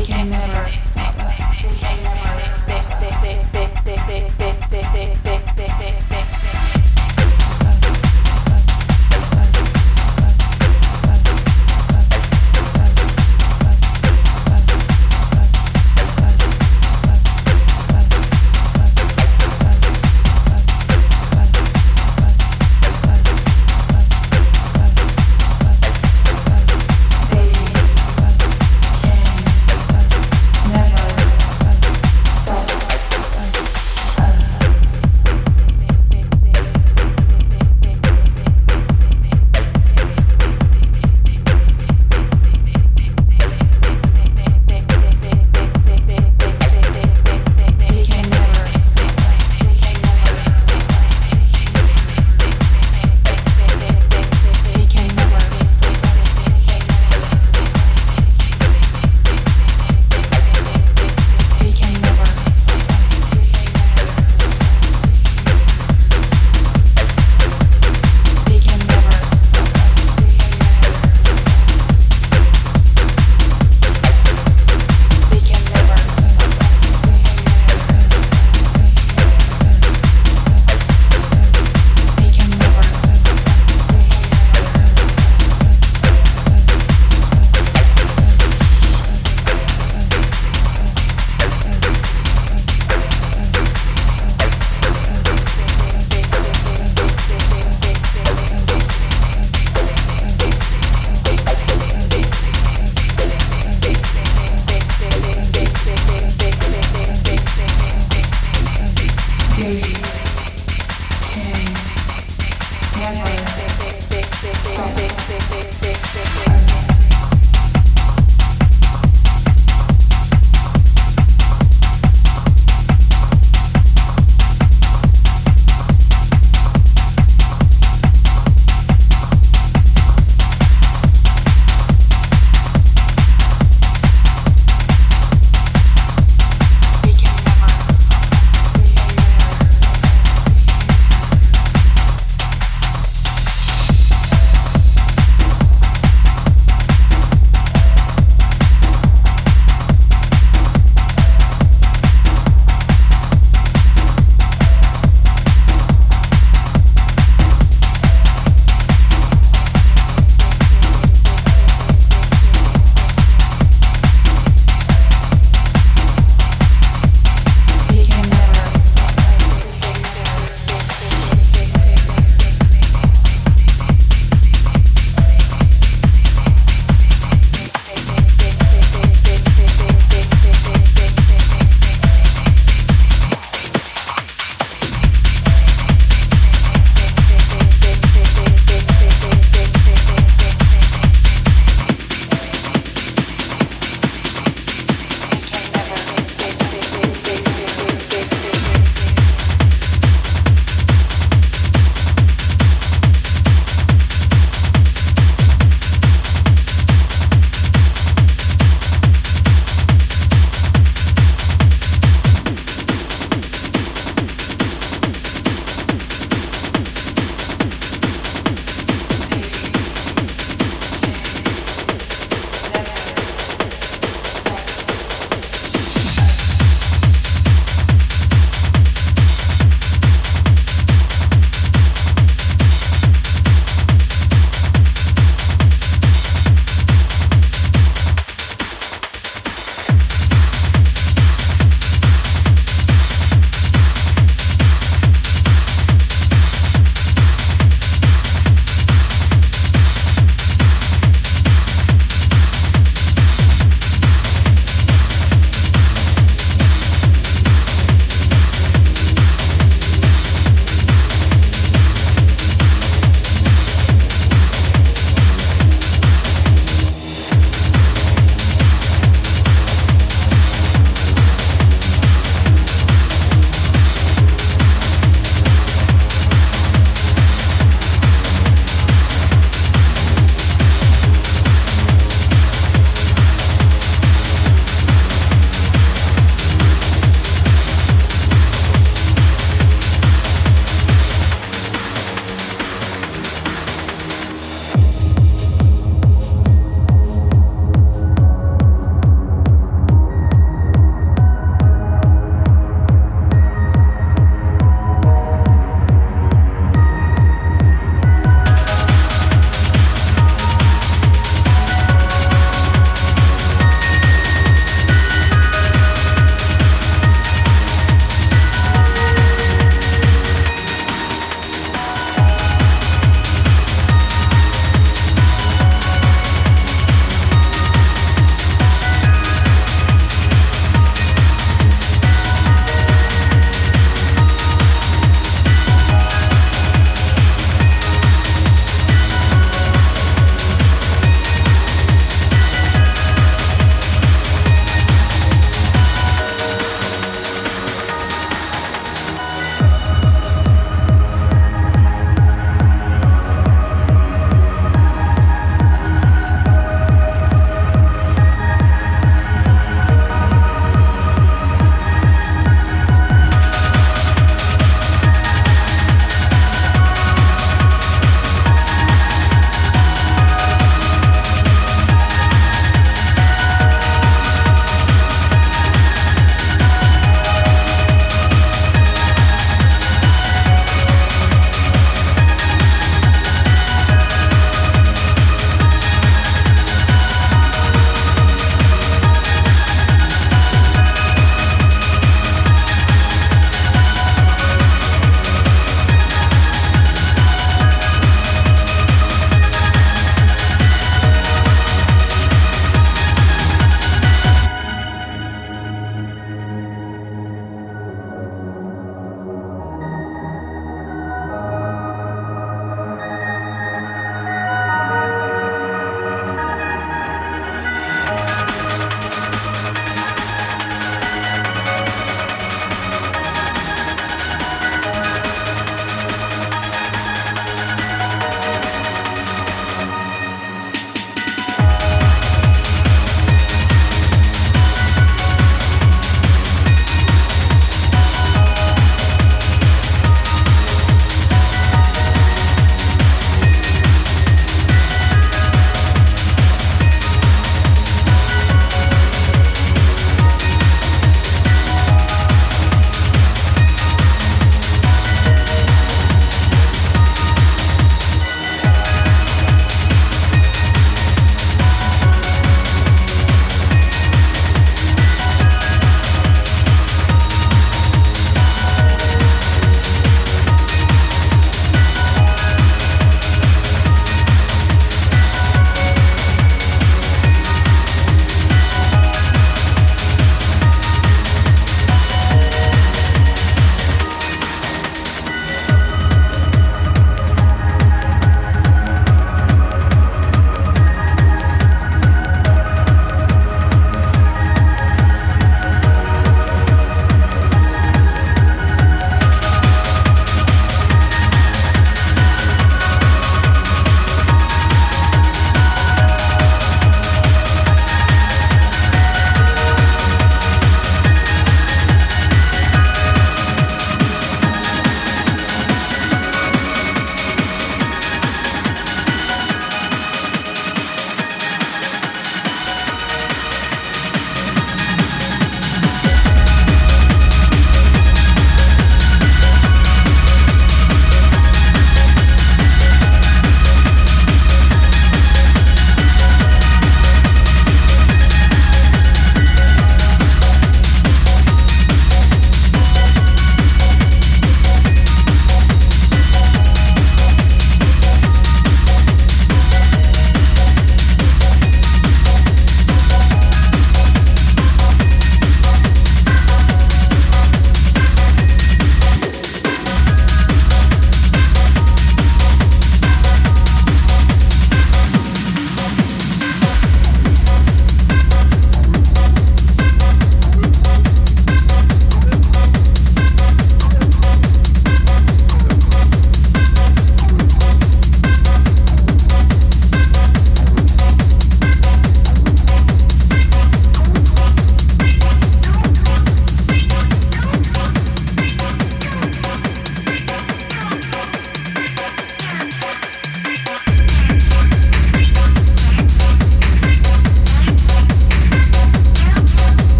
they can never stop us.